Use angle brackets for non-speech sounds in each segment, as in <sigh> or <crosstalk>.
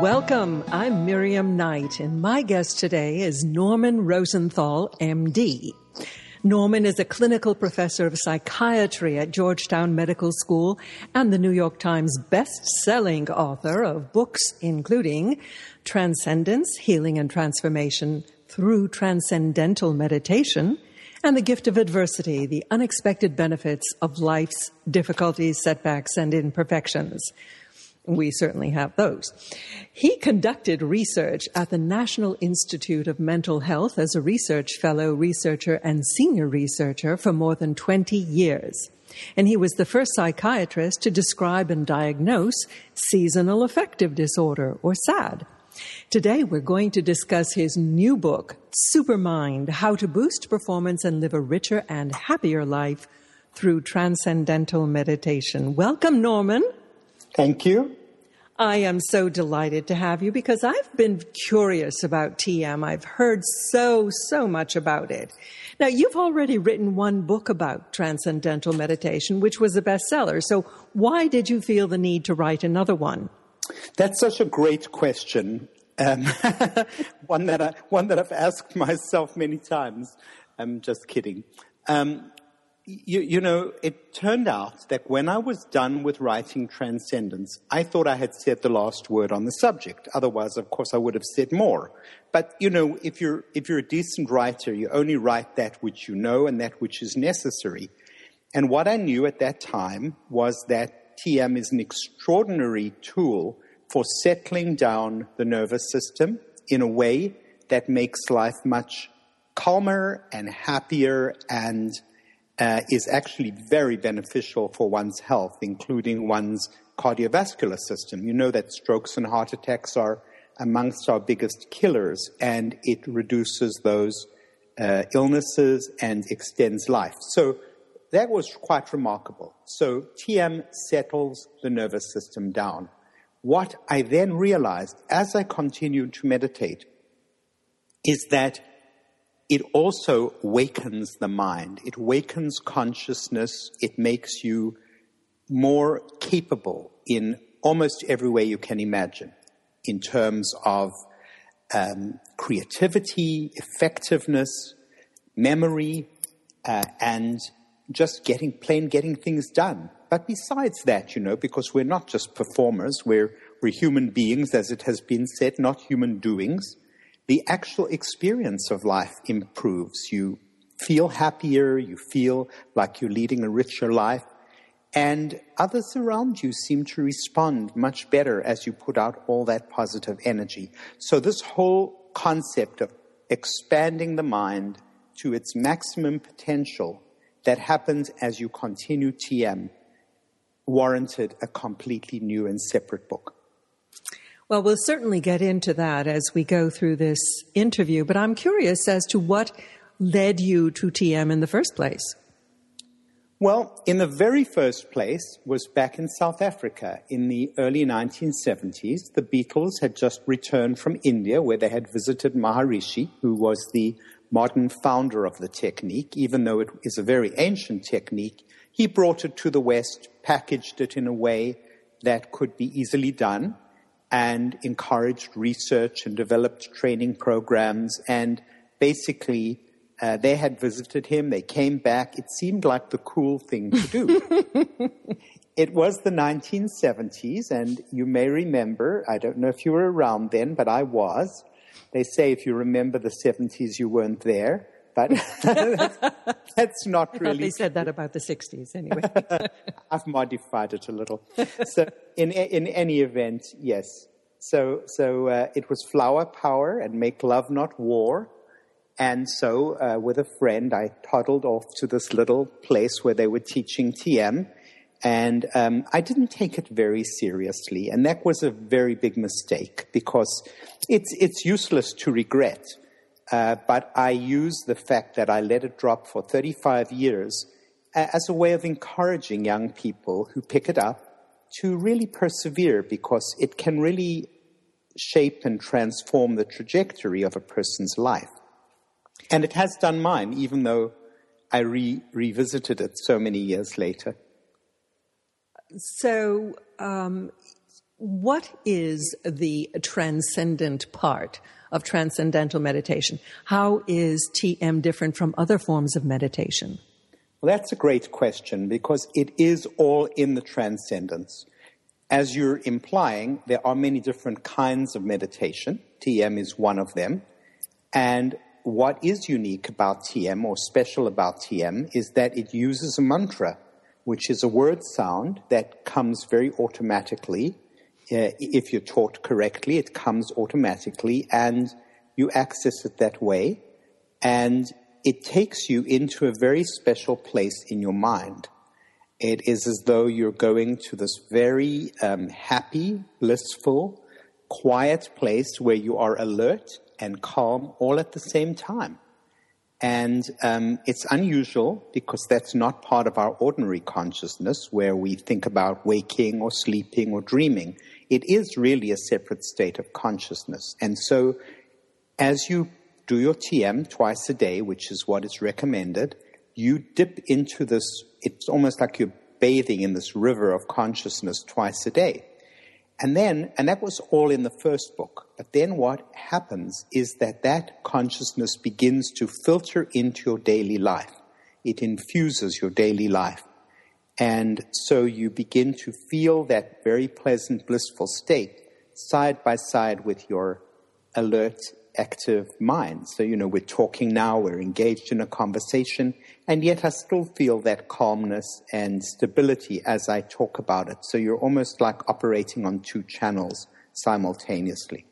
Welcome. I'm Miriam Knight, and my guest today is Norman Rosenthal, MD. Norman is a clinical professor of psychiatry at Georgetown Medical School and the New York Times best-selling author of books including Transcendence, Healing and Transformation Through Transcendental Meditation, and The Gift of Adversity, The Unexpected Benefits of Life's Difficulties, Setbacks, and Imperfections. We certainly have those. He conducted research at the National Institute of Mental Health as a research fellow, researcher, and senior researcher for more than 20 years. And he was the first psychiatrist to describe and diagnose seasonal affective disorder, or SAD. Today, we're going to discuss his new book, Supermind How to Boost Performance and Live a Richer and Happier Life Through Transcendental Meditation. Welcome, Norman. Thank you. I am so delighted to have you because I've been curious about TM. I've heard so, so much about it. Now, you've already written one book about transcendental meditation, which was a bestseller. So, why did you feel the need to write another one? That's such a great question. Um, <laughs> one that I, one that I've asked myself many times. I'm just kidding. Um, you, you, know, it turned out that when I was done with writing Transcendence, I thought I had said the last word on the subject. Otherwise, of course, I would have said more. But, you know, if you're, if you're a decent writer, you only write that which you know and that which is necessary. And what I knew at that time was that TM is an extraordinary tool for settling down the nervous system in a way that makes life much calmer and happier and uh, is actually very beneficial for one's health, including one's cardiovascular system. You know that strokes and heart attacks are amongst our biggest killers, and it reduces those uh, illnesses and extends life. So that was quite remarkable. So TM settles the nervous system down. What I then realized as I continued to meditate is that it also wakens the mind. It wakens consciousness. It makes you more capable in almost every way you can imagine in terms of um, creativity, effectiveness, memory, uh, and just getting plain getting things done. But besides that, you know, because we're not just performers, we're, we're human beings, as it has been said, not human doings the actual experience of life improves. You feel happier, you feel like you're leading a richer life, and others around you seem to respond much better as you put out all that positive energy. So, this whole concept of expanding the mind to its maximum potential that happens as you continue TM warranted a completely new and separate book. Well, we'll certainly get into that as we go through this interview, but I'm curious as to what led you to TM in the first place. Well, in the very first place was back in South Africa in the early 1970s. The Beatles had just returned from India where they had visited Maharishi, who was the modern founder of the technique. Even though it is a very ancient technique, he brought it to the West, packaged it in a way that could be easily done and encouraged research and developed training programs. And basically, uh, they had visited him, they came back. It seemed like the cool thing to do. <laughs> it was the 1970s, and you may remember, I don't know if you were around then, but I was. They say if you remember the 70s, you weren't there but that's, <laughs> that's, not really. they said that about the 60s anyway. <laughs> I've modified it a little. So, in, in any event, yes. So, so uh, it was flower power and make love, not war. And so, uh, with a friend, I toddled off to this little place where they were teaching TM. And um, I didn't take it very seriously. And that was a very big mistake because it's, it's useless to regret uh, but I use the fact that I let it drop for 35 years as a way of encouraging young people who pick it up to really persevere because it can really shape and transform the trajectory of a person's life. And it has done mine, even though I re- revisited it so many years later. So, um, what is the transcendent part of transcendental meditation? How is TM different from other forms of meditation? Well, that's a great question because it is all in the transcendence. As you're implying, there are many different kinds of meditation. TM is one of them. And what is unique about TM or special about TM is that it uses a mantra, which is a word sound that comes very automatically uh, if you're taught correctly, it comes automatically and you access it that way. And it takes you into a very special place in your mind. It is as though you're going to this very um, happy, blissful, quiet place where you are alert and calm all at the same time. And um, it's unusual because that's not part of our ordinary consciousness where we think about waking or sleeping or dreaming it is really a separate state of consciousness. And so, as you do your TM twice a day, which is what is recommended, you dip into this, it's almost like you're bathing in this river of consciousness twice a day. And then, and that was all in the first book, but then what happens is that that consciousness begins to filter into your daily life. It infuses your daily life. And so you begin to feel that very pleasant, blissful state side by side with your alert, active mind. So, you know, we're talking now, we're engaged in a conversation, and yet I still feel that calmness and stability as I talk about it. So you're almost like operating on two channels simultaneously.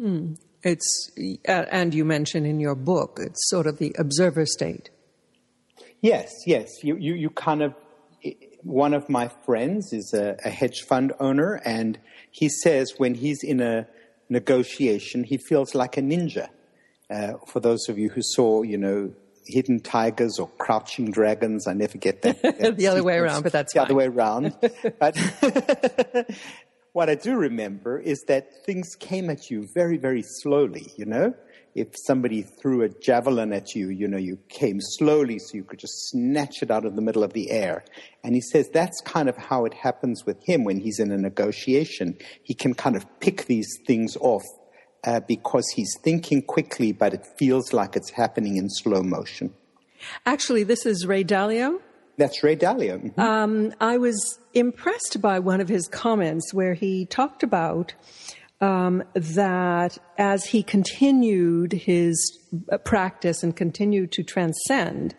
Mm. It's, uh, and you mention in your book, it's sort of the observer state. Yes, yes. You, you, you kind of one of my friends is a, a, hedge fund owner, and he says when he's in a negotiation, he feels like a ninja. Uh, for those of you who saw, you know, Hidden Tigers or Crouching Dragons, I never get that. <laughs> that the other way around, but that's the fine. other way around. but <laughs> what I do remember is that things came at you very, very slowly. You know, if somebody threw a javelin at you, you know, you came slowly so you could just snatch it out of the middle of the air. And he says that's kind of how it happens with him when he's in a negotiation. He can kind of pick these things off uh, because he's thinking quickly, but it feels like it's happening in slow motion. Actually, this is Ray Dalio. That's Ray Dalio. Mm-hmm. Um, I was impressed by one of his comments where he talked about um, that as he continued his practice and continued to transcend,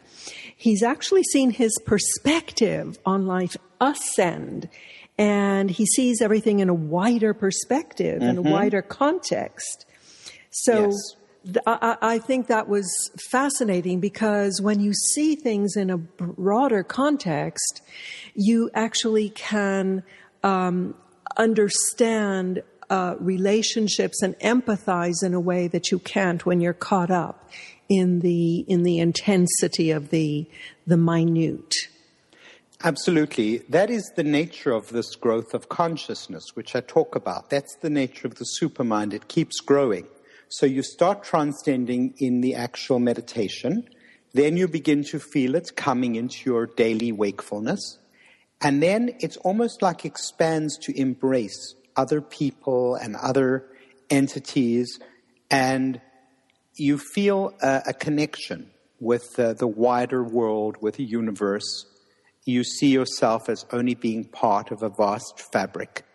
he's actually seen his perspective on life ascend. And he sees everything in a wider perspective, mm-hmm. in a mm-hmm. wider context. So yes. I, I think that was fascinating because when you see things in a broader context, you actually can um, understand uh, relationships and empathize in a way that you can't when you're caught up in the in the intensity of the the minute. Absolutely. That is the nature of this growth of consciousness, which I talk about. That's the nature of the supermind. It keeps growing. So you start transcending in the actual meditation. Then you begin to feel it coming into your daily wakefulness. And then it's almost like expands to embrace other people and other entities, and you feel a, a connection with uh, the wider world, with the universe. You see yourself as only being part of a vast fabric.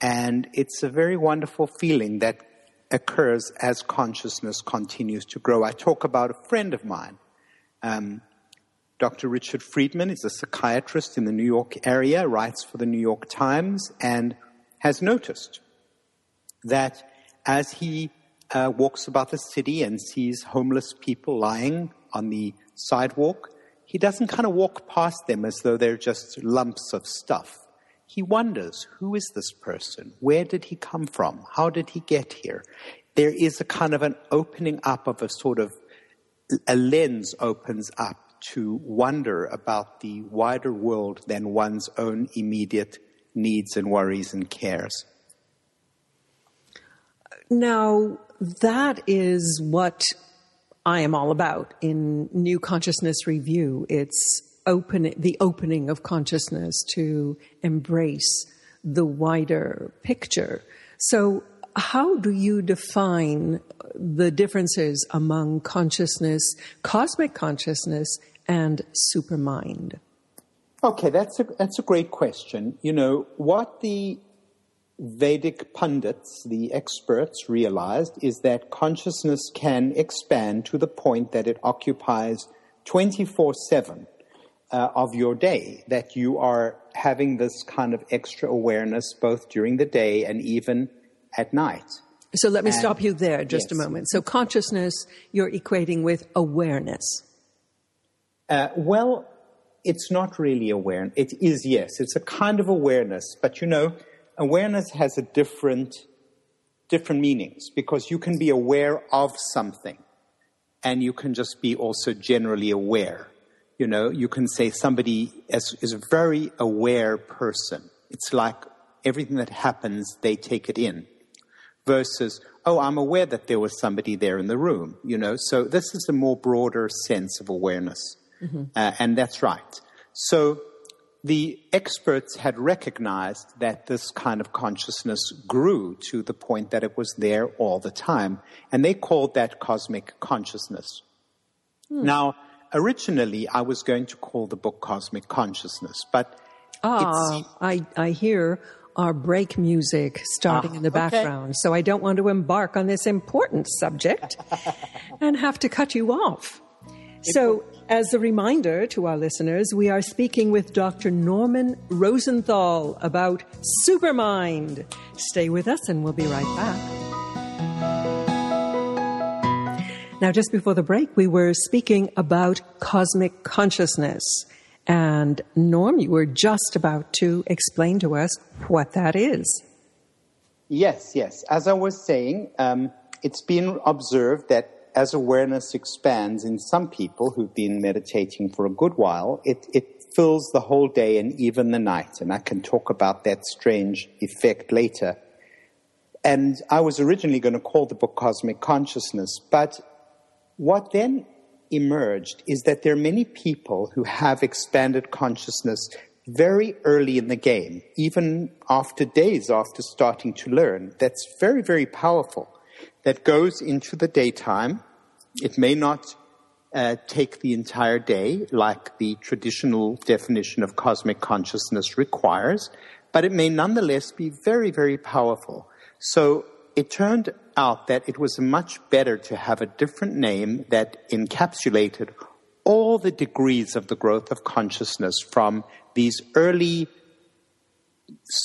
And it's a very wonderful feeling that occurs as consciousness continues to grow. I talk about a friend of mine. Um, Dr. Richard Friedman is a psychiatrist in the New York area, writes for the New York Times, and has noticed that as he uh, walks about the city and sees homeless people lying on the sidewalk, he doesn't kind of walk past them as though they're just lumps of stuff. He wonders, who is this person? Where did he come from? How did he get here? There is a kind of an opening up of a sort of, a lens opens up to wonder about the wider world than one's own immediate needs and worries and cares. Now, that is what I am all about in New Consciousness Review. It's open, the opening of consciousness to embrace the wider picture. So, how do you define the differences among consciousness, cosmic consciousness, and supermind? Okay, that's a, that's a great question. You know, what the Vedic pundits, the experts, realized is that consciousness can expand to the point that it occupies 24 7 uh, of your day, that you are having this kind of extra awareness both during the day and even at night. So let me and, stop you there just yes. a moment. So consciousness, you're equating with awareness. Uh, well, it's not really awareness. It is, yes, it's a kind of awareness. But you know, awareness has a different, different meanings because you can be aware of something and you can just be also generally aware. You know, you can say somebody is, is a very aware person. It's like everything that happens, they take it in versus, oh, I'm aware that there was somebody there in the room, you know. So this is a more broader sense of awareness. Mm-hmm. Uh, and that's right. So the experts had recognized that this kind of consciousness grew to the point that it was there all the time. And they called that cosmic consciousness. Hmm. Now, originally, I was going to call the book Cosmic Consciousness, but ah, I, I hear our break music starting ah, in the background. Okay. So I don't want to embark on this important subject <laughs> and have to cut you off. So, as a reminder to our listeners, we are speaking with Dr. Norman Rosenthal about Supermind. Stay with us and we'll be right back. Now, just before the break, we were speaking about cosmic consciousness. And Norm, you were just about to explain to us what that is. Yes, yes. As I was saying, um, it's been observed that as awareness expands in some people who've been meditating for a good while, it, it fills the whole day and even the night. And I can talk about that strange effect later. And I was originally going to call the book Cosmic Consciousness, but what then emerged is that there are many people who have expanded consciousness very early in the game, even after days after starting to learn. That's very, very powerful. That goes into the daytime. It may not uh, take the entire day like the traditional definition of cosmic consciousness requires, but it may nonetheless be very, very powerful. So it turned out that it was much better to have a different name that encapsulated all the degrees of the growth of consciousness from these early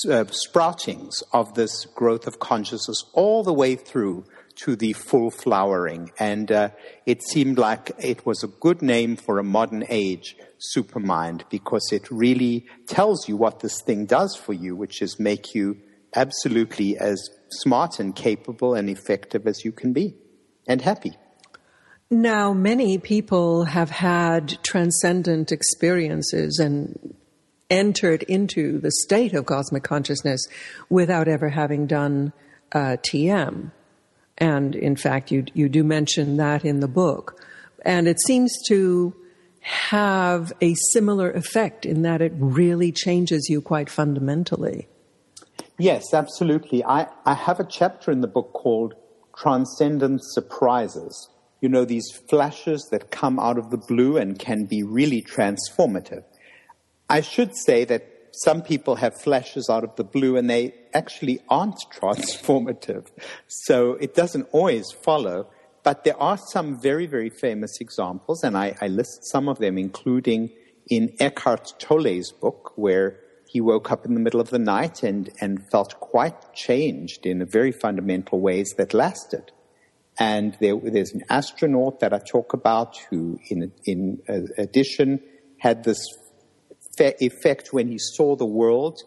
uh, sproutings of this growth of consciousness all the way through to the full flowering. And uh, it seemed like it was a good name for a modern age supermind because it really tells you what this thing does for you, which is make you absolutely as smart and capable and effective as you can be and happy. Now, many people have had transcendent experiences and entered into the state of cosmic consciousness without ever having done uh, TM. And in fact, you, you do mention that in the book. And it seems to have a similar effect in that it really changes you quite fundamentally. Yes, absolutely. I, I have a chapter in the book called Transcendent Surprises. You know, these flashes that come out of the blue and can be really transformative. I should say that some people have flashes out of the blue and they actually aren't <laughs> transformative. So it doesn't always follow. But there are some very, very famous examples, and I, I list some of them, including in Eckhart Tolle's book, where he woke up in the middle of the night and, and felt quite changed in very fundamental ways that lasted. And there, there's an astronaut that I talk about who, in, in uh, addition, had this effect when he saw the world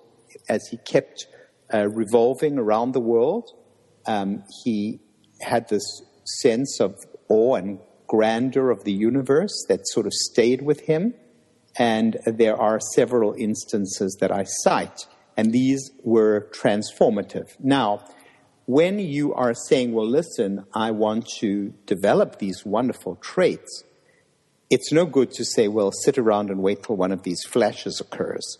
as he kept uh, revolving around the world. Um, he had this sense of awe and grandeur of the universe that sort of stayed with him. And there are several instances that I cite, and these were transformative. Now, when you are saying, well, listen, I want to develop these wonderful traits, it's no good to say, well, sit around and wait till one of these flashes occurs.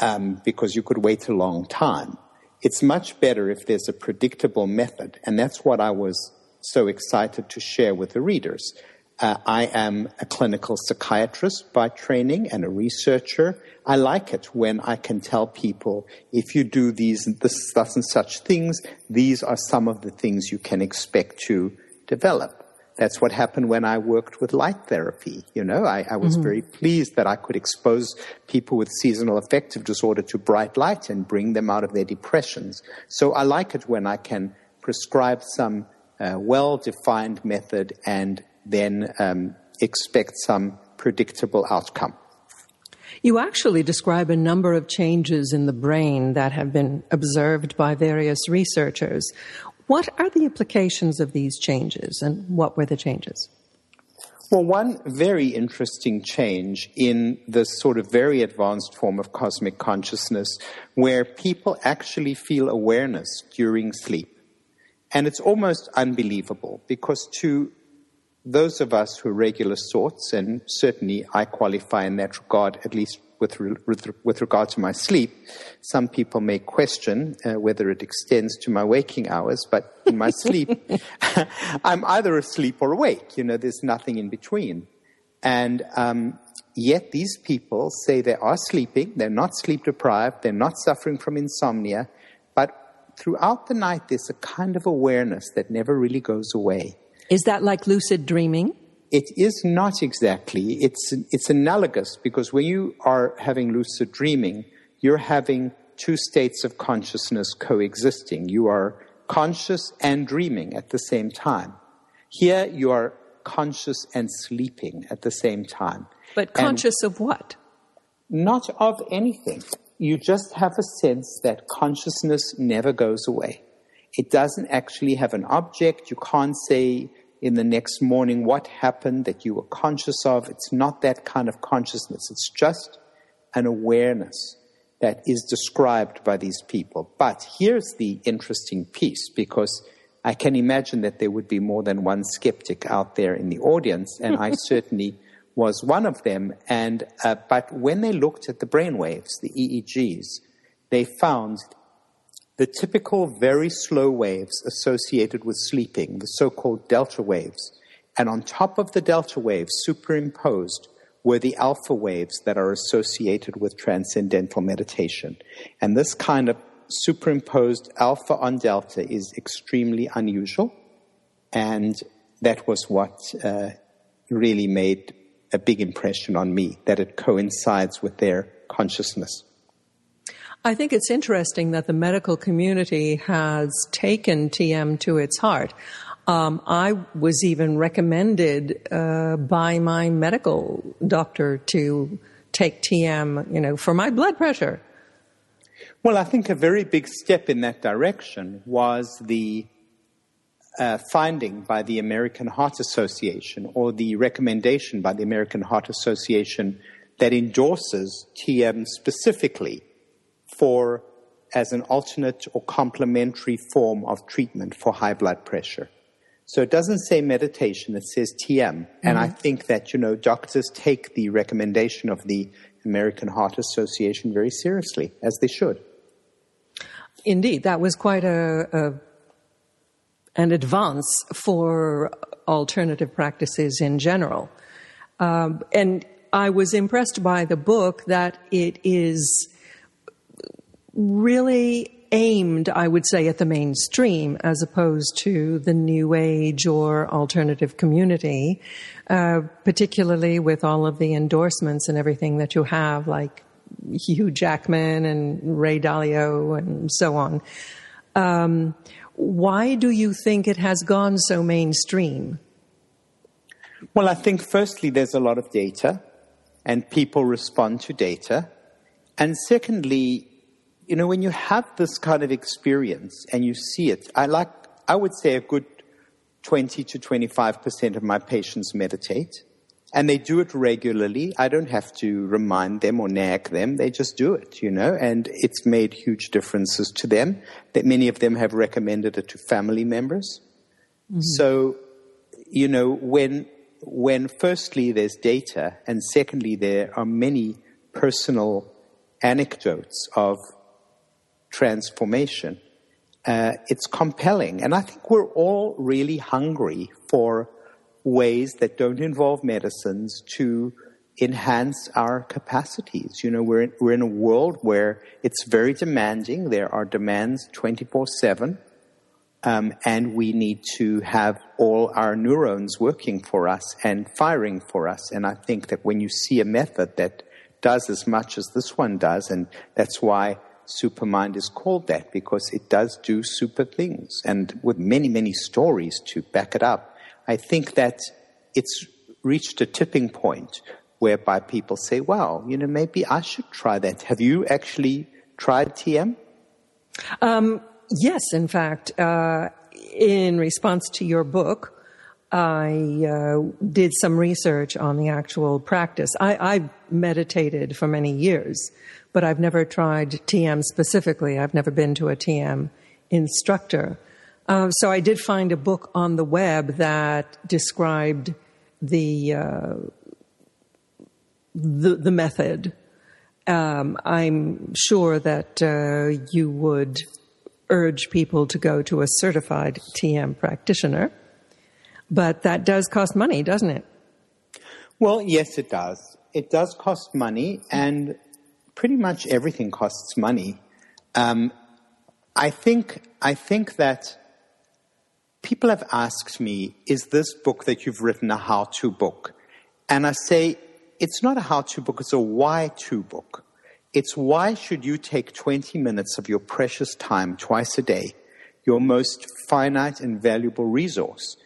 um, because you could wait a long time. It's much better if there's a predictable method, and that's what I was so excited to share with the readers. Uh, I am a clinical psychiatrist by training and a researcher. I like it when I can tell people if you do these, this, such and such things, these are some of the things you can expect to develop. That's what happened when I worked with light therapy. You know, I, I was mm-hmm. very pleased that I could expose people with seasonal affective disorder to bright light and bring them out of their depressions. So I like it when I can prescribe some uh, well defined method and then um, expect some predictable outcome. You actually describe a number of changes in the brain that have been observed by various researchers. What are the implications of these changes, and what were the changes? Well, one very interesting change in this sort of very advanced form of cosmic consciousness, where people actually feel awareness during sleep. And it's almost unbelievable because to those of us who are regular sorts, and certainly I qualify in that regard, at least with, with, with regard to my sleep, some people may question uh, whether it extends to my waking hours, but in my sleep, <laughs> <laughs> I'm either asleep or awake. You know, there's nothing in between. And um, yet these people say they are sleeping, they're not sleep deprived, they're not suffering from insomnia, but throughout the night there's a kind of awareness that never really goes away. Is that like lucid dreaming? It is not exactly. It's, it's analogous because when you are having lucid dreaming, you're having two states of consciousness coexisting. You are conscious and dreaming at the same time. Here you are conscious and sleeping at the same time. But conscious and of what? Not of anything. You just have a sense that consciousness never goes away. It doesn't actually have an object. You can't say in the next morning what happened that you were conscious of. It's not that kind of consciousness. It's just an awareness that is described by these people. But here's the interesting piece because I can imagine that there would be more than one skeptic out there in the audience, and I <laughs> certainly was one of them. And uh, but when they looked at the brain waves, the EEGs, they found the typical very slow waves associated with sleeping, the so-called delta waves, and on top of the delta waves, superimposed, were the alpha waves that are associated with transcendental meditation. And this kind of superimposed alpha on delta is extremely unusual. And that was what uh, really made a big impression on me, that it coincides with their consciousness. I think it's interesting that the medical community has taken TM to its heart. Um, I was even recommended uh, by my medical doctor to take TM, you know, for my blood pressure. Well, I think a very big step in that direction was the uh, finding by the American Heart Association or the recommendation by the American Heart Association that endorses TM specifically for as an alternate or complementary form of treatment for high blood pressure. So it doesn't say meditation, it says TM. Mm-hmm. And I mm-hmm. think that, you know, doctors take the recommendation of the American Heart Association very seriously, as they should. Indeed, that was quite a, a an advance for alternative practices in general. Um, and I was impressed by the book that it is really aimed, I would say, at the mainstream as opposed to the new age or alternative community, uh, particularly with all of the endorsements and everything that you have, like Hugh Jackman and Ray Dalio and so on. Um, why do you think it has gone so mainstream? Well, I think firstly, there's a lot of data and people respond to data. And secondly, you know, when you have this kind of experience and you see it, I like, I would say a good 20 to 25% of my patients meditate and they do it regularly. I don't have to remind them or nag them. They just do it, you know, and it's made huge differences to them that many of them have recommended it to family members. Mm-hmm. So, you know, when, when firstly there's data and secondly there are many personal anecdotes of transformation, uh, it's compelling. And I think we're all really hungry for ways that don't involve medicines to enhance our capacities. You know, we're in, we're in a world where it's very demanding. There are demands 24 7. Um, and we need to have all our neurons working for us and firing for us. And I think that when you see a method that does as much as this one does, and that's why Supermind is called that, because it does do super things, and with many, many stories to back it up. I think that it's reached a tipping point whereby people say, wow, you know, maybe I should try that. Have you actually tried TM? Um, yes, in fact, uh, in response to your book, I uh, did some research on the actual practice. I, I meditated for many years, but I've never tried TM specifically. I've never been to a TM instructor. Uh, so I did find a book on the web that described the uh, the, the, method. Um, I'm sure that uh, you would urge people to go to a certified TM practitioner, but that does cost money, doesn't it? Well, yes, it does. It does cost money, and pretty much everything costs money. Um, I think I think that people have asked me, is this book that you've written a how to book? And I say, it's not a how to book, it's a why to book. It's why should you take 20 minutes of your precious time twice a day, your most finite and valuable resource,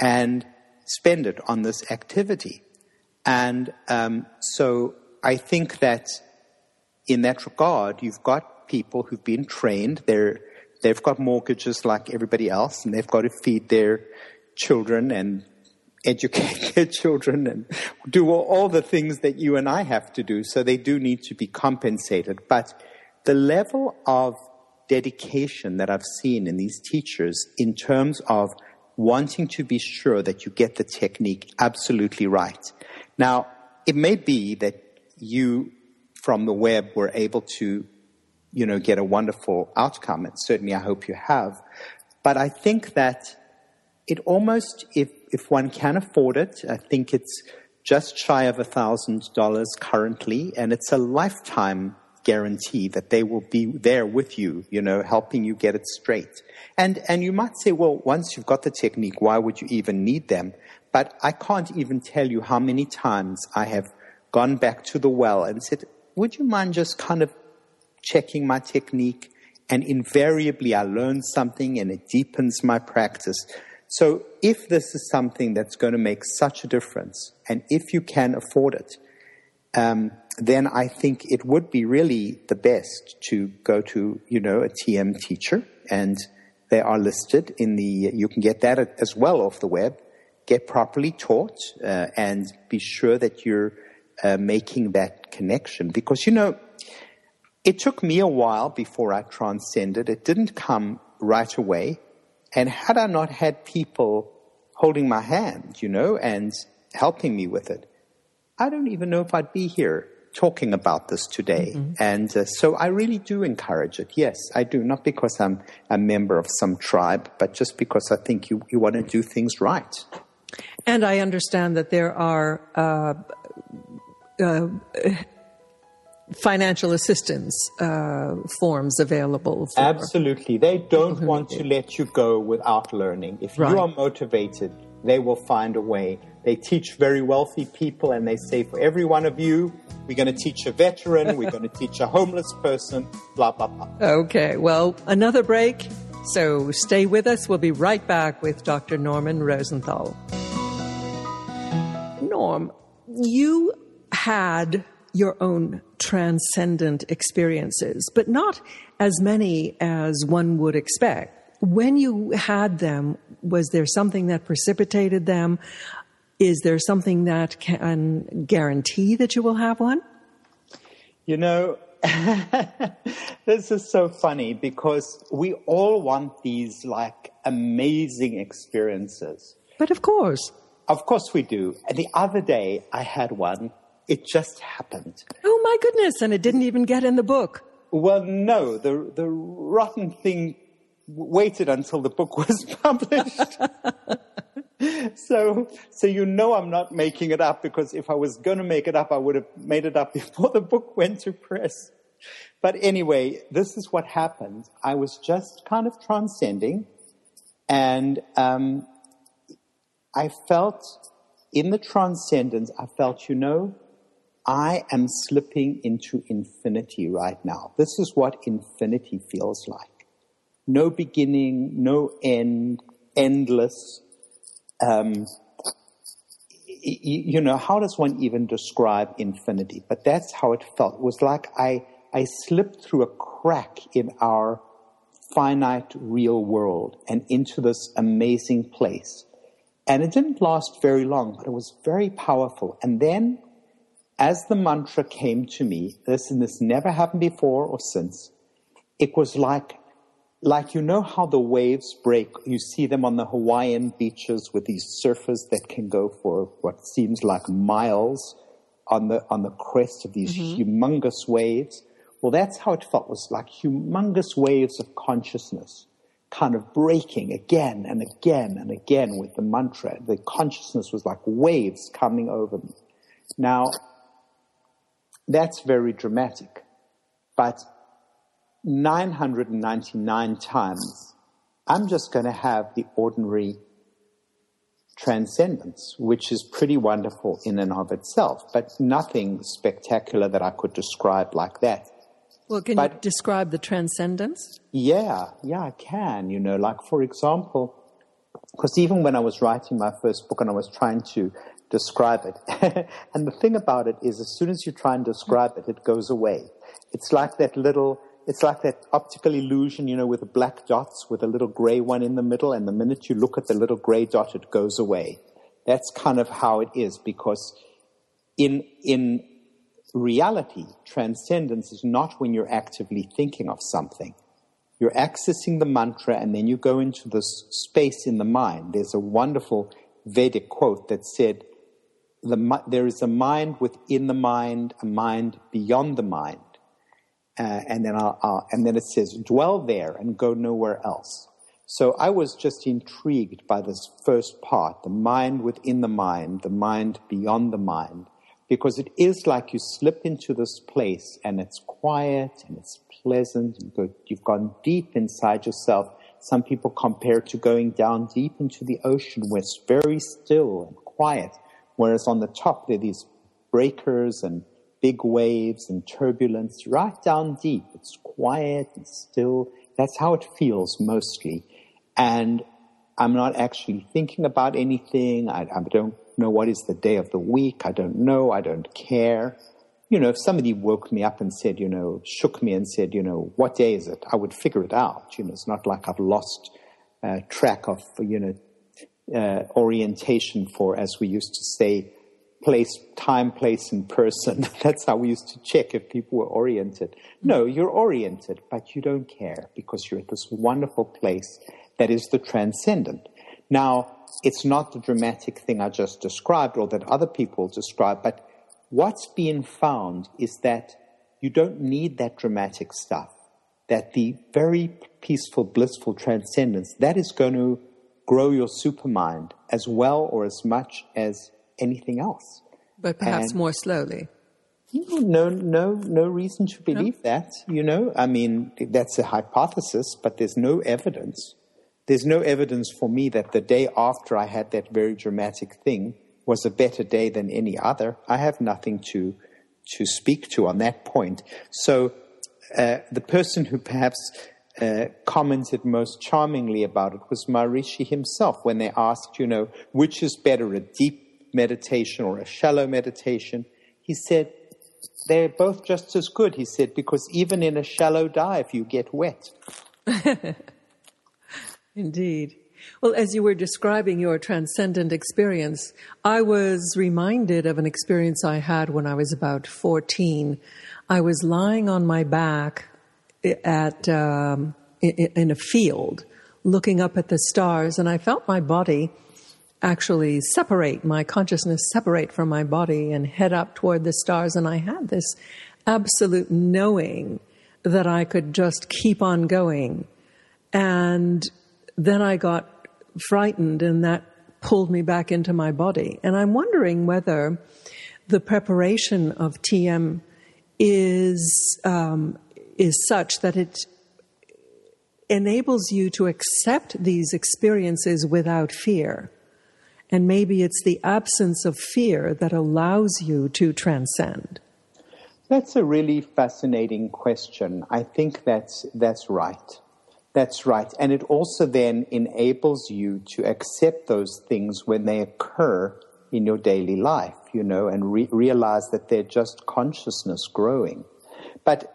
and spend it on this activity? And um, so I think that in that regard, you've got people who've been trained. They're they've got mortgages like everybody else, and they've got to feed their children and educate <laughs> their children and do all, all, the things that you and I have to do. So they do need to be compensated. But the level of dedication that I've seen in these teachers in terms of wanting to be sure that you get the technique absolutely right. Now, it may be that you from the web were able to you know, get a wonderful outcome. And certainly I hope you have. But I think that it almost, if, if one can afford it, I think it's just shy of a thousand dollars currently, and it's a lifetime guarantee that they will be there with you, you know, helping you get it straight. And, and you might say, well, once you've got the technique, why would you even need them? But I can't even tell you how many times I have gone back to the well and said, would you mind just kind of checking my technique, and invariably I learn something and it deepens my practice. So if this is something that's going to make such a difference, and if you can afford it, um, then I think it would be really the best to go to, you know, a TM teacher, and they are listed in the. You can get that as well off the web. Get properly taught, uh, and be sure that you're uh, making that connection, because you know it took me a while before I transcended. It didn't come right away. And had I not had people holding my hand, you know, and helping me with it, I don't even know if I'd be here talking about this today. Mm-hmm. And uh, so I really do encourage it. Yes, I do. Not because I'm a member of some tribe, but just because I think you, you want to do things right. And I understand that there are uh, uh, financial assistance uh, forms available. Absolutely. They don't want to let you go without learning. If right. you are motivated, they will find a way. They teach very wealthy people and they say, for every one of you, we're going to teach a veteran, we're going <laughs> to teach a homeless person, blah, blah, blah. Okay. Well, another break. So stay with us. We'll be right back with Dr. Norman Rosenthal. Norm, you had your own transcendent experiences, but not as many as one would expect. When you had them, was there something that precipitated them? Is there something that can guarantee that you will have one? You know, <laughs> this is so funny because we all want these like amazing experiences. But of course. Of course we do. And the other day I had one It just happened. Oh my goodness! And it didn't even get in the book. Well, no. The the rotten thing waited until the book <laughs> was published. <laughs> so, so you know I'm not making it up because if I was going to make it up, I would have made it up <laughs> before the book went to press. But anyway, this is what happened. I was just kind of transcending, and um, I felt in the transcendence, I felt, you know, I am slipping into infinity right now. This is what infinity feels like. No beginning, no end, endless. Um, you know, how does one even describe infinity? But that's how it felt. It was like I I slipped through a crack in our finite real world and into this amazing place. And it didn't last very long, but it was very powerful. And then, as the mantra came to me, this and this never happened before or since, it was like, like you know how the waves break, you see them on the Hawaiian beaches with these surfers that can go for what seems like miles on the, on the crest of these mm-hmm. humongous waves. Well, that's how it felt. It was like humongous waves of consciousness kind of breaking again and again and again with the mantra. The consciousness was like waves coming over me. Now, that's very dramatic, but 999 times, I'm just going to have the ordinary transcendence, which is pretty wonderful in and of itself, but nothing spectacular that I could describe like that. Well, can but, you describe the transcendence? Yeah, yeah, I can. You know, like for example, because even when I was writing my first book and I was trying to describe it, <laughs> and the thing about it is, as soon as you try and describe it, it goes away. It's like that little, it's like that optical illusion, you know, with the black dots with a little gray one in the middle, and the minute you look at the little gray dot, it goes away. That's kind of how it is because in, in reality, transcendence is not when you're actively thinking of something. You're accessing the mantra and then you go into this space in the mind. There's a wonderful Vedic quote that said, the, there is a mind within the mind, a mind beyond the mind. Uh, and then I'll, I'll, and then it says, dwell there and go nowhere else. So I was just intrigued by this first part, the mind within the mind, the mind beyond the mind because it is like you slip into this place and it's quiet and it's pleasant. You've gone deep inside yourself. Some people compare it to going down deep into the ocean where it's very still and quiet, whereas on the top there are these breakers and big waves and turbulence right down deep. It's quiet and still. That's how it feels mostly. And I'm not actually thinking about anything. I, I don't know what is the day of the week. I don't know. I don't care. You know, if somebody woke me up and said, you know, shook me and said, you know, what day is it? I would figure it out. You know, it's not like I've lost uh, track of, you know, uh, orientation for, as we used to say, place, time, place, and person. <laughs> That's how we used to check if people were oriented. No, mm. you're oriented, but you don't care because you're at this wonderful place that is the transcendent. Now, it's not the dramatic thing I just described or that other people describe, but what's being found is that you don't need that dramatic stuff. That the very peaceful, blissful transcendence, that is going to grow your supermind as well or as much as anything else. But perhaps and, more slowly. No, no, no reason to believe no? that. You know, I mean, that's a hypothesis, but there's no evidence there's no evidence for me that the day after I had that very dramatic thing was a better day than any other. I have nothing to to speak to on that point. So uh, the person who perhaps uh, commented most charmingly about it was Maharishi himself when they asked, you know, which is better, a deep meditation or a shallow meditation? He said, they're both just as good, he said, because even in a shallow dive, you get wet. <laughs> Indeed. Well, as you were describing your transcendent experience, I was reminded of an experience I had when I was about 14. I was lying on my back at, um, in a field, looking up at the stars, and I felt my body actually separate my consciousness, separate from my body, and head up toward the stars. And I had this absolute knowing that I could just keep on going. And then I got frightened, and that pulled me back into my body. And I'm wondering whether the preparation of TM is um, is such that it enables you to accept these experiences without fear. And maybe it's the absence of fear that allows you to transcend. That's a really fascinating question. I think that's, that's right. That's right. And it also then enables you to accept those things when they occur in your daily life, you know, and re- realize that they're just consciousness growing. But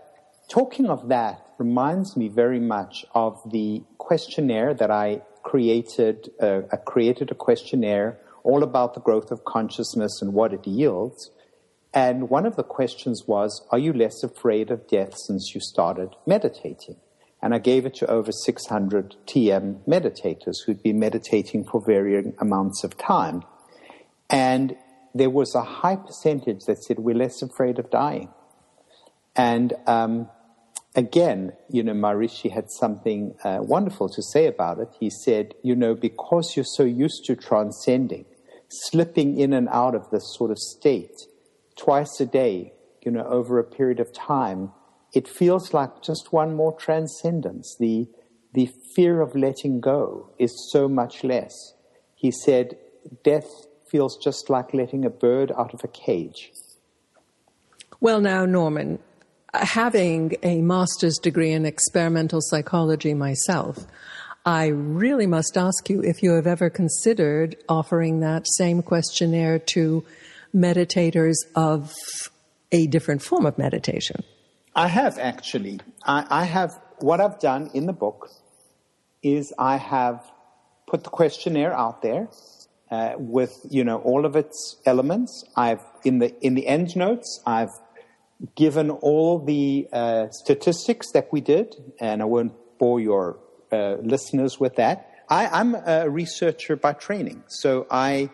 talking of that reminds me very much of the questionnaire that I created. Uh, I created a questionnaire all about the growth of consciousness and what it yields. And one of the questions was, Are you less afraid of death since you started meditating? And I gave it to over 600 TM meditators who'd been meditating for varying amounts of time. And there was a high percentage that said, We're less afraid of dying. And um, again, you know, Maharishi had something uh, wonderful to say about it. He said, You know, because you're so used to transcending, slipping in and out of this sort of state twice a day, you know, over a period of time, it feels like just one more transcendence. The, the fear of letting go is so much less. He said, Death feels just like letting a bird out of a cage. Well, now, Norman, having a master's degree in experimental psychology myself, I really must ask you if you have ever considered offering that same questionnaire to meditators of a different form of meditation. I have actually. I, I have, what I've done in the book is I have put the questionnaire out there uh, with you know all of its elements. I've in the in the end notes I've given all the uh, statistics that we did, and I won't bore your uh, listeners with that. I, I'm a researcher by training, so I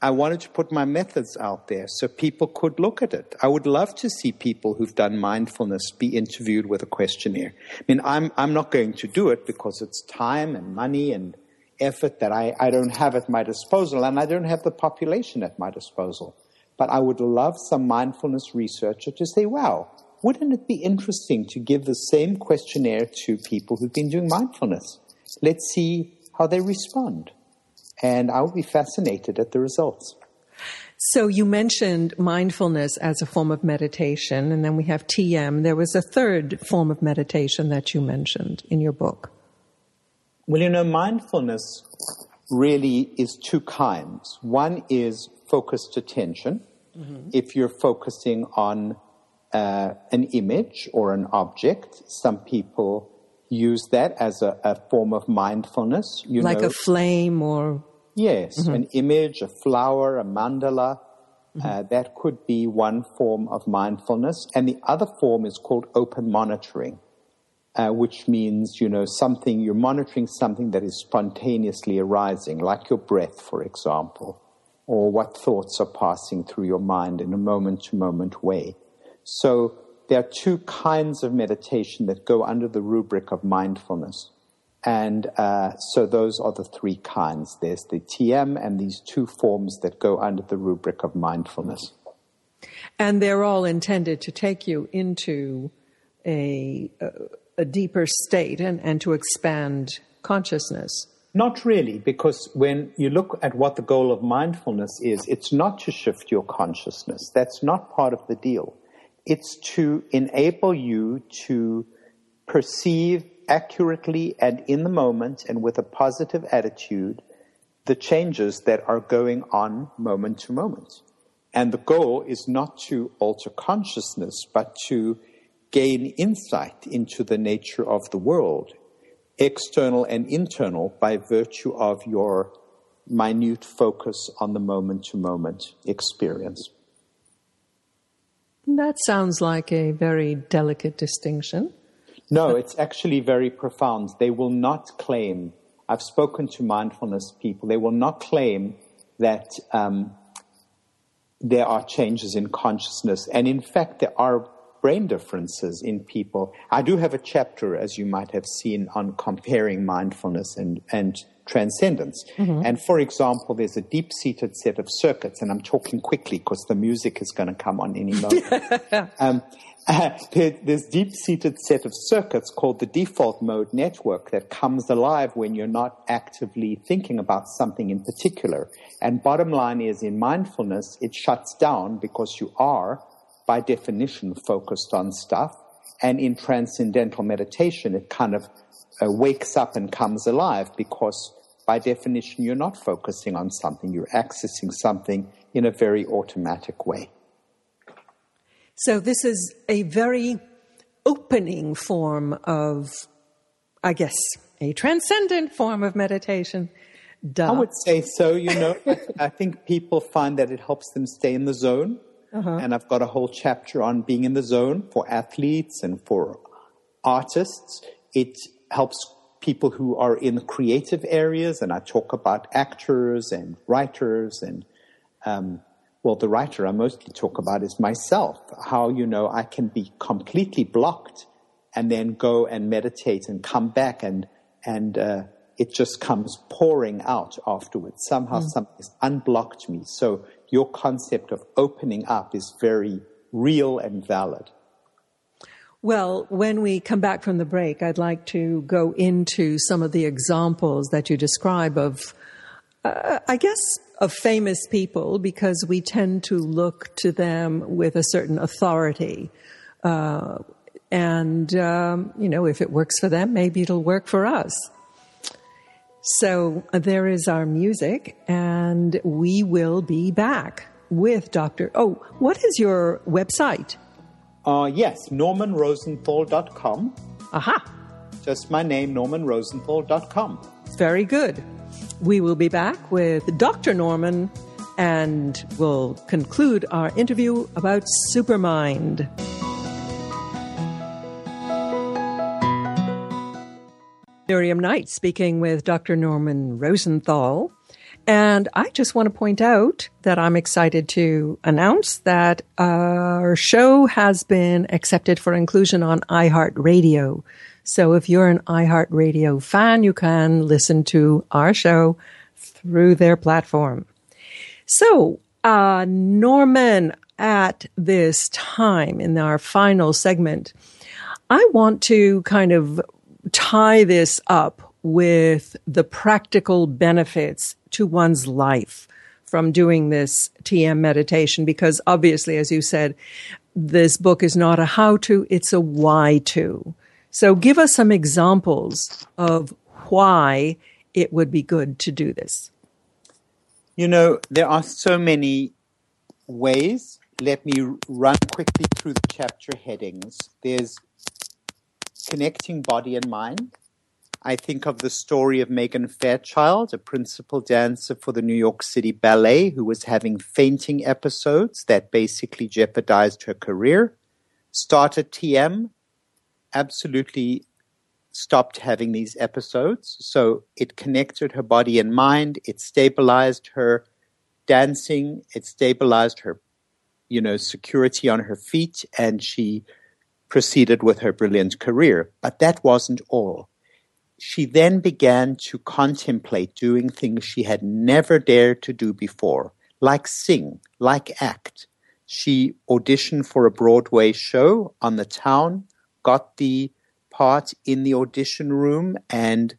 I wanted to put my methods out there so people could look at it. I would love to see people who've done mindfulness be interviewed with a questionnaire. I mean, I'm, I'm not going to do it because it's time and money and effort that I, I don't have at my disposal and I don't have the population at my disposal. But I would love some mindfulness researcher to say, wow, wouldn't it be interesting to give the same questionnaire to people who've been doing mindfulness? Let's see how they respond and I would be fascinated at the results. So you mentioned mindfulness as a form of meditation, and then we have TM. There was a third form of meditation that you mentioned in your book. Well, you know, mindfulness really is two kinds. One is focused attention. Mm-hmm. If you're focusing on uh, an image or an object, some people use that as a, a form of mindfulness. You like know, a flame or Yes, mm-hmm. an image, a flower, a mandala. Mm-hmm. Uh, that could be one form of mindfulness. And the other form is called open monitoring, uh, which means, you know, something, you're monitoring something that is spontaneously arising, like your breath, for example, or what thoughts are passing through your mind in a moment to moment way. So there are two kinds of meditation that go under the rubric of mindfulness. And uh, so those are the three kinds. There's the TM and these two forms that go under the rubric of mindfulness. And they're all intended to take you into a, a, deeper state and, and to expand consciousness. Not really, because when you look at what the goal of mindfulness is, it's not to shift your consciousness. That's not part of the deal. It's to enable you to perceive accurately and in the moment and with a positive attitude the changes that are going on moment to moment. And the goal is not to alter consciousness, but to gain insight into the nature of the world, external and internal, by virtue of your minute focus on the moment to moment experience. That sounds like a very delicate distinction. No, it's actually very profound. They will not claim I've spoken to mindfulness people. They will not claim that um, there are changes in consciousness. And in fact, there are brain differences in people. I do have a chapter, as you might have seen, on comparing mindfulness and, and transcendence. Mm-hmm. And for example, there's a deep seated set of circuits, and I'm talking quickly because the music is going to come on any moment. <laughs> um, uh, <laughs> there, there's deep seated set of circuits called the default mode network that comes alive when you're not actively thinking about something in particular. And bottom line is in mindfulness, it shuts down because you are by definition focused on stuff. And in transcendental meditation, it kind of uh, wakes up and comes alive because by definition, you're not focusing on something. You're accessing something in a very automatic way. So this is a very opening form of, I guess, a transcendent form of meditation. Duh. I would say so. You know, <laughs> I think people find that it helps them stay in the zone. Uh-huh. And I've got a whole chapter on being in the zone for athletes and for artists. It helps people who are in creative areas, and I talk about actors and writers and um, well, the writer I mostly talk about is myself. How you know I can be completely blocked and then go and meditate and come back and and uh, it just comes pouring out afterwards. Somehow mm. something has unblocked me. So your concept of opening up is very real and valid. Well, when we come back from the break, I'd like to go into some of the examples that you describe of, uh, I guess, of famous people because we tend to look to them with a certain authority. Uh, and, um, you know, if it works for them, maybe it'll work for us. So uh, there is our music, and we will be back with Dr. Oh, what is your website? Uh, yes, normanrosenthal.com. Aha. Just my name, normanrosenthal.com. Very good. We will be back with Dr. Norman and we'll conclude our interview about Supermind. Miriam Knight speaking with Dr. Norman Rosenthal. And I just want to point out that I'm excited to announce that our show has been accepted for inclusion on iHeartRadio. So if you're an iHeartRadio fan, you can listen to our show through their platform. So, uh, Norman, at this time in our final segment, I want to kind of tie this up with the practical benefits to one's life from doing this TM meditation because obviously, as you said, this book is not a how to, it's a why to. So give us some examples of why it would be good to do this. You know, there are so many ways. Let me run quickly through the chapter headings. There's connecting body and mind. I think of the story of Megan Fairchild, a principal dancer for the New York City Ballet who was having fainting episodes that basically jeopardized her career. Started TM, absolutely stopped having these episodes. So it connected her body and mind, it stabilized her dancing, it stabilized her, you know, security on her feet, and she proceeded with her brilliant career. But that wasn't all she then began to contemplate doing things she had never dared to do before, like sing, like act. She auditioned for a Broadway show on the town, got the part in the audition room, and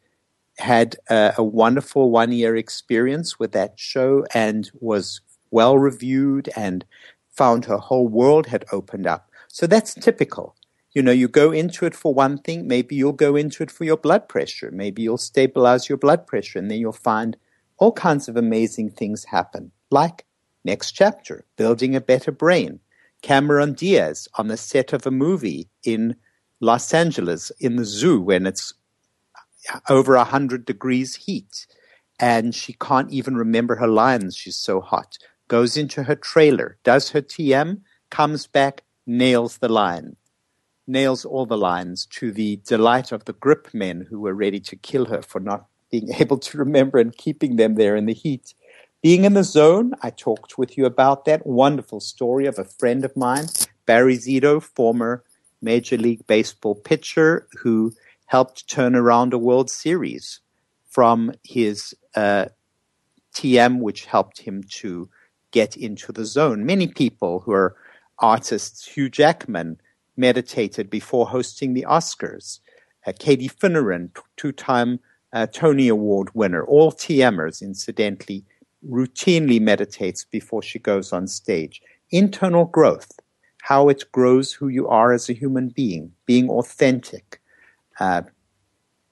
had a, a wonderful one year experience with that show and was well reviewed and found her whole world had opened up. So that's typical. You know, you go into it for one thing, maybe you'll go into it for your blood pressure. Maybe you'll stabilize your blood pressure, and then you'll find all kinds of amazing things happen. Like next chapter, building a better brain. Cameron Diaz on the set of a movie in Los Angeles in the zoo when it's uh, over 100 degrees heat and she can't even remember her lines. She's so hot. Goes into her trailer, does her TM, comes back, nails the line nails all the lines to the delight of the grip men who were ready to kill her for not being <laughs> able to remember and keeping them there in the heat. Being in the zone, I talked with you about that wonderful story of a friend of mine, Barry Zito, former Major League Baseball pitcher who helped turn around a World Series from his uh, TM, which helped him to get into the zone. Many people who are artists, Hugh Jackman meditated before hosting the Oscars. Uh, Katie Finneran, two time uh, Tony Award winner, all TMers, incidentally, routinely meditates before she goes on stage. Internal growth, how it grows who you are as a human being, being authentic, uh,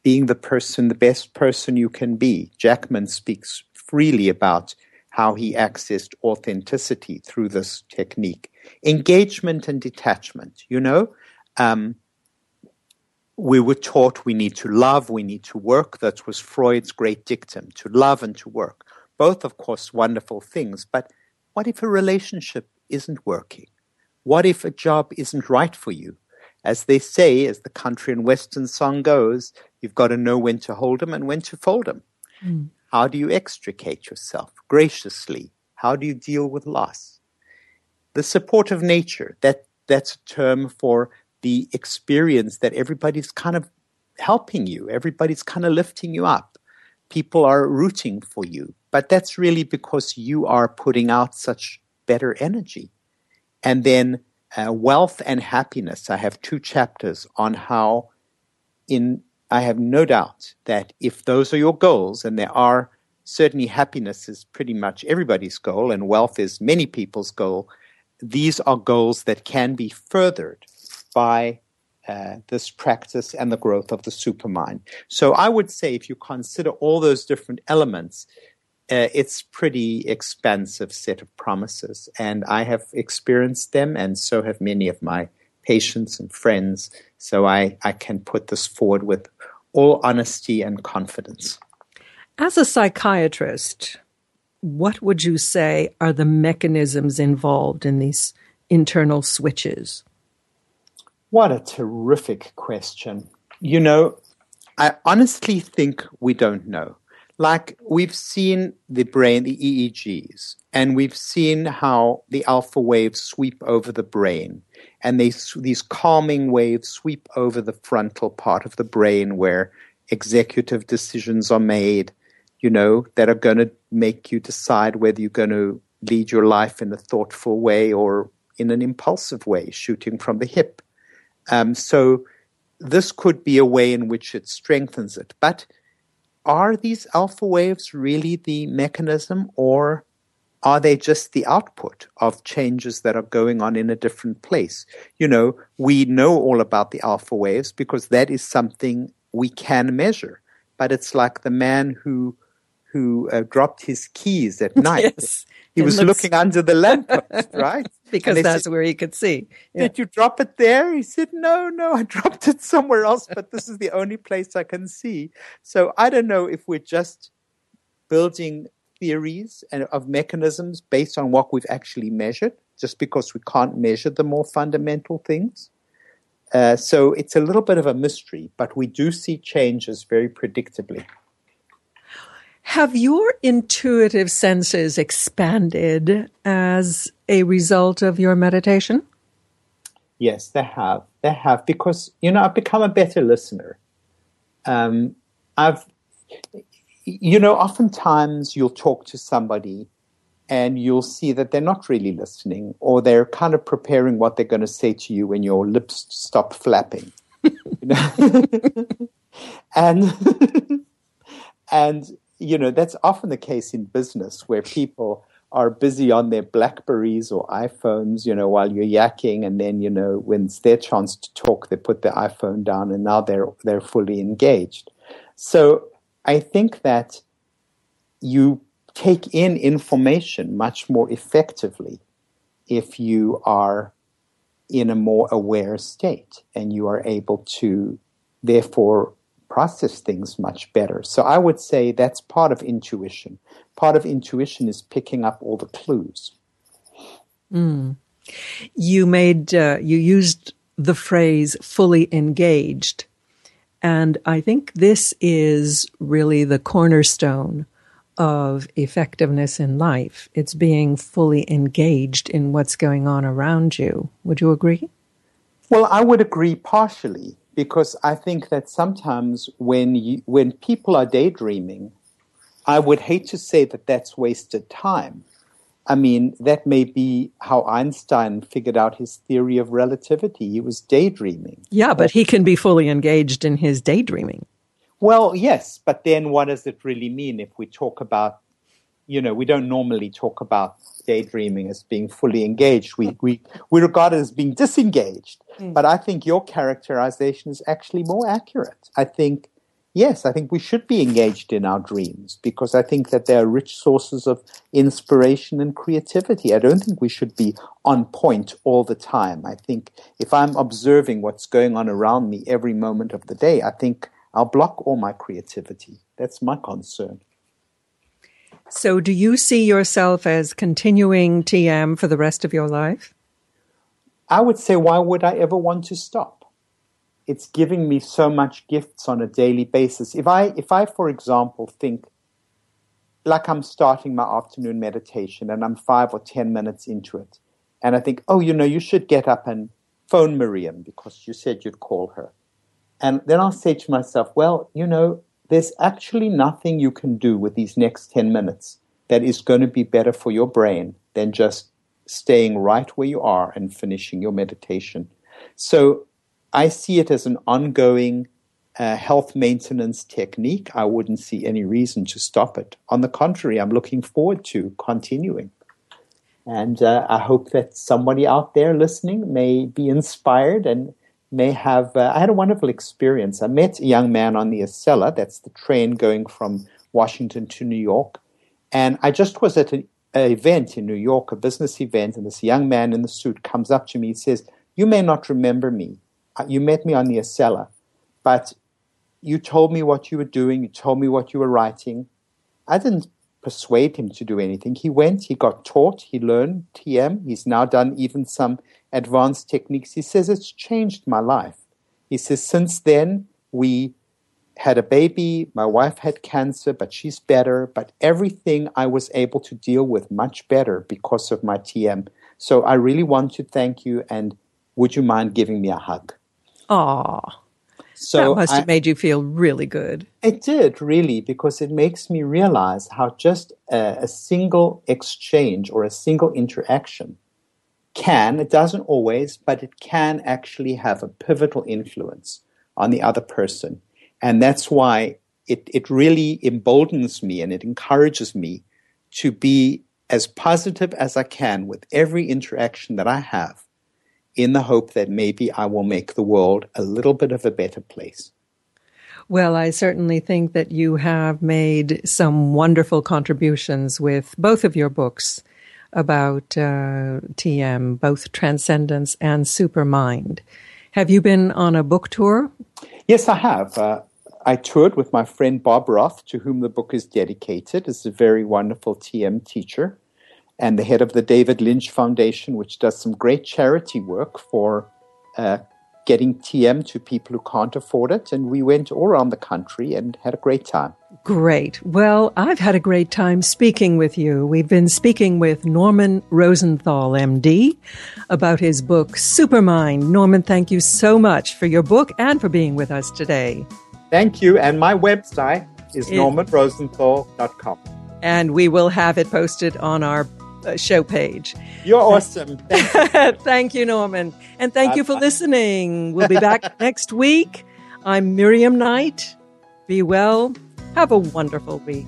being the person, the best person you can be. Jackman speaks freely about how he accessed authenticity through this technique. Engagement and detachment, you know. Um, we were taught we need to love, we need to work. That was Freud's great dictum to love and to work. Both, of course, wonderful things. But what if a relationship isn't working? What if a job isn't right for you? As they say, as the country and western song goes, you've got to know when to hold them and when to fold them. Mm. How do you extricate yourself graciously? How do you deal with loss? The support of nature, that, that's a term for the experience that everybody's kind of helping you, everybody's kind of lifting you up. People are rooting for you, but that's really because you are putting out such better energy. And then uh, wealth and happiness. I have two chapters on how in I have no doubt that if those are your goals, and there are certainly happiness is pretty much everybody's goal, and wealth is many people's goal, these are goals that can be furthered by uh, this practice and the growth of the supermind. So I would say if you consider all those different elements, uh, it's pretty expansive set of promises, and I have experienced them, and so have many of my patients and friends. So I, I can put this forward with all honesty and confidence. As a psychiatrist, what would you say are the mechanisms involved in these internal switches? What a terrific question. You know, I honestly think we don't know. Like, we've seen the brain, the EEGs, and we've seen how the alpha waves sweep over the brain and they, these calming waves sweep over the frontal part of the brain where executive decisions are made, you know, that are going to make you decide whether you're going to lead your life in a thoughtful way or in an impulsive way, shooting from the hip. Um, so this could be a way in which it strengthens it. But are these alpha waves really the mechanism or are they just the output of changes that are going on in a different place? You know, we know all about the alpha waves because that is something we can measure. But it's like the man who who uh, dropped his keys at <laughs> night. yes. He was looks... looking under the lamppost, <laughs> right? because that's said, where he could see. Yeah. Did you drop it there? He said, No, no, I <laughs> dropped it somewhere else, but this is the only place I can see. So I don't know if we're just building theories and of mechanisms based on what we've actually measured, just because we can't measure the more fundamental things. Uh, so it's a little bit of a mystery, but we do see changes very predictably. Have your intuitive senses expanded as a result of your meditation? Yes, they have. They have because you know I've become a better listener. Um, I've you know, oftentimes you'll talk to somebody and you'll see that they're not really listening or they're kind of preparing what they're going to say to you when your lips stop flapping. <laughs> <laughs> and <laughs> and you know that's often the case in business where people are busy on their blackberries or iphones you know while you're yakking and then you know when it's their chance to talk they put their iphone down and now they're they're fully engaged. So I think that you take in information much more effectively if you are in a more aware state and you are able to therefore process things much better. So I would say that's part of intuition. Part of intuition is picking up all the clues. Mm. You made uh, you used the phrase fully engaged And I think this is really the cornerstone of effectiveness in life. It's being fully engaged in what's going on around you. Would you agree? Well, I would agree partially because I think that sometimes when you, when people are daydreaming, I would hate to say that that's wasted time. I mean, that may be how Einstein figured out his theory of relativity. He was daydreaming. Yeah, but he can be fully engaged in his daydreaming. Well, yes, but then what does it really mean if we talk about, you know, we don't normally talk about daydreaming as being fully engaged. We, we, we regard it as being disengaged. Mm. But I think your characterization is actually more accurate. I think yes, I think we should be engaged in our dreams because I think that they are rich sources of inspiration and creativity. I don't think we should be on point all the time. I think if I'm observing what's going on around me every moment of the day, I think I'll block all my creativity. That's my concern. So, do you see yourself as continuing TM for the rest of your life? I would say, why would I ever want to stop? it's giving me so much gifts on a daily basis. If I, if I, for example, think like I'm starting my afternoon meditation and I'm five or 10 minutes into it, and I think, oh, you know, you should get up and phone Miriam because you said you'd call her. And then I'll say to myself, well, you know, there's actually nothing you can do with these next 10 minutes that is going to be better for your brain than just staying right where you are and finishing your meditation. So I see it as an ongoing uh, health maintenance technique. I wouldn't see any reason to stop it. On the contrary, I'm looking forward to continuing. And uh, I hope that somebody out there listening may be inspired and may have. Uh, I had a wonderful experience. I met a young man on the Acela, that's the train going from Washington to New York. And I just was at an event in New York, a business event, and this young man in the suit comes up to me and says, You may not remember me, you met me on the Acela, but you told me what you were doing, you told me what you were writing. I didn't persuade him to do anything. He went, he got taught, he learned TM. He's now done even some advanced techniques. He says it's changed my life. He says since then we had a baby, my wife had cancer, but she's better, but everything I was able to deal with much better because of my TM. So I really want to thank you and would you mind giving me a hug? Aw. So that must have I, made you feel really good. It did, really, because it makes me realize how just a, a single exchange or a single interaction can, it doesn't always, but it can actually have a pivotal influence on the other person. And that's why it, it really emboldens me and it encourages me to be as positive as I can with every interaction that I have in the hope that maybe I will make the world a little bit of a better place. Well, I certainly think that you have made some wonderful contributions with both of your books about uh, TM, both Transcendence and Supermind. Have you been on a book tour? Yes, I have. Uh, I toured with my friend Bob Roth, to whom the book is dedicated. Is a very wonderful TM teacher and the head of the David Lynch Foundation, which does some great charity work for uh, getting TM to people who can't afford it. And we went all around the country and had a great time. Great. Well, I've had a great time speaking with you. We've been speaking with Norman Rosenthal, MD, about his book, Supermind. Norman, thank you so much for your book and for being with us today. Thank you. And my website is it, normanrosenthal.com. And we will have it posted on our Uh, show page. You're awesome. <laughs> Thank you, Norman. And thank you uh, for uh, listening. We'll be <laughs> back next week. I'm Miriam Knight. Be well. Have a wonderful week.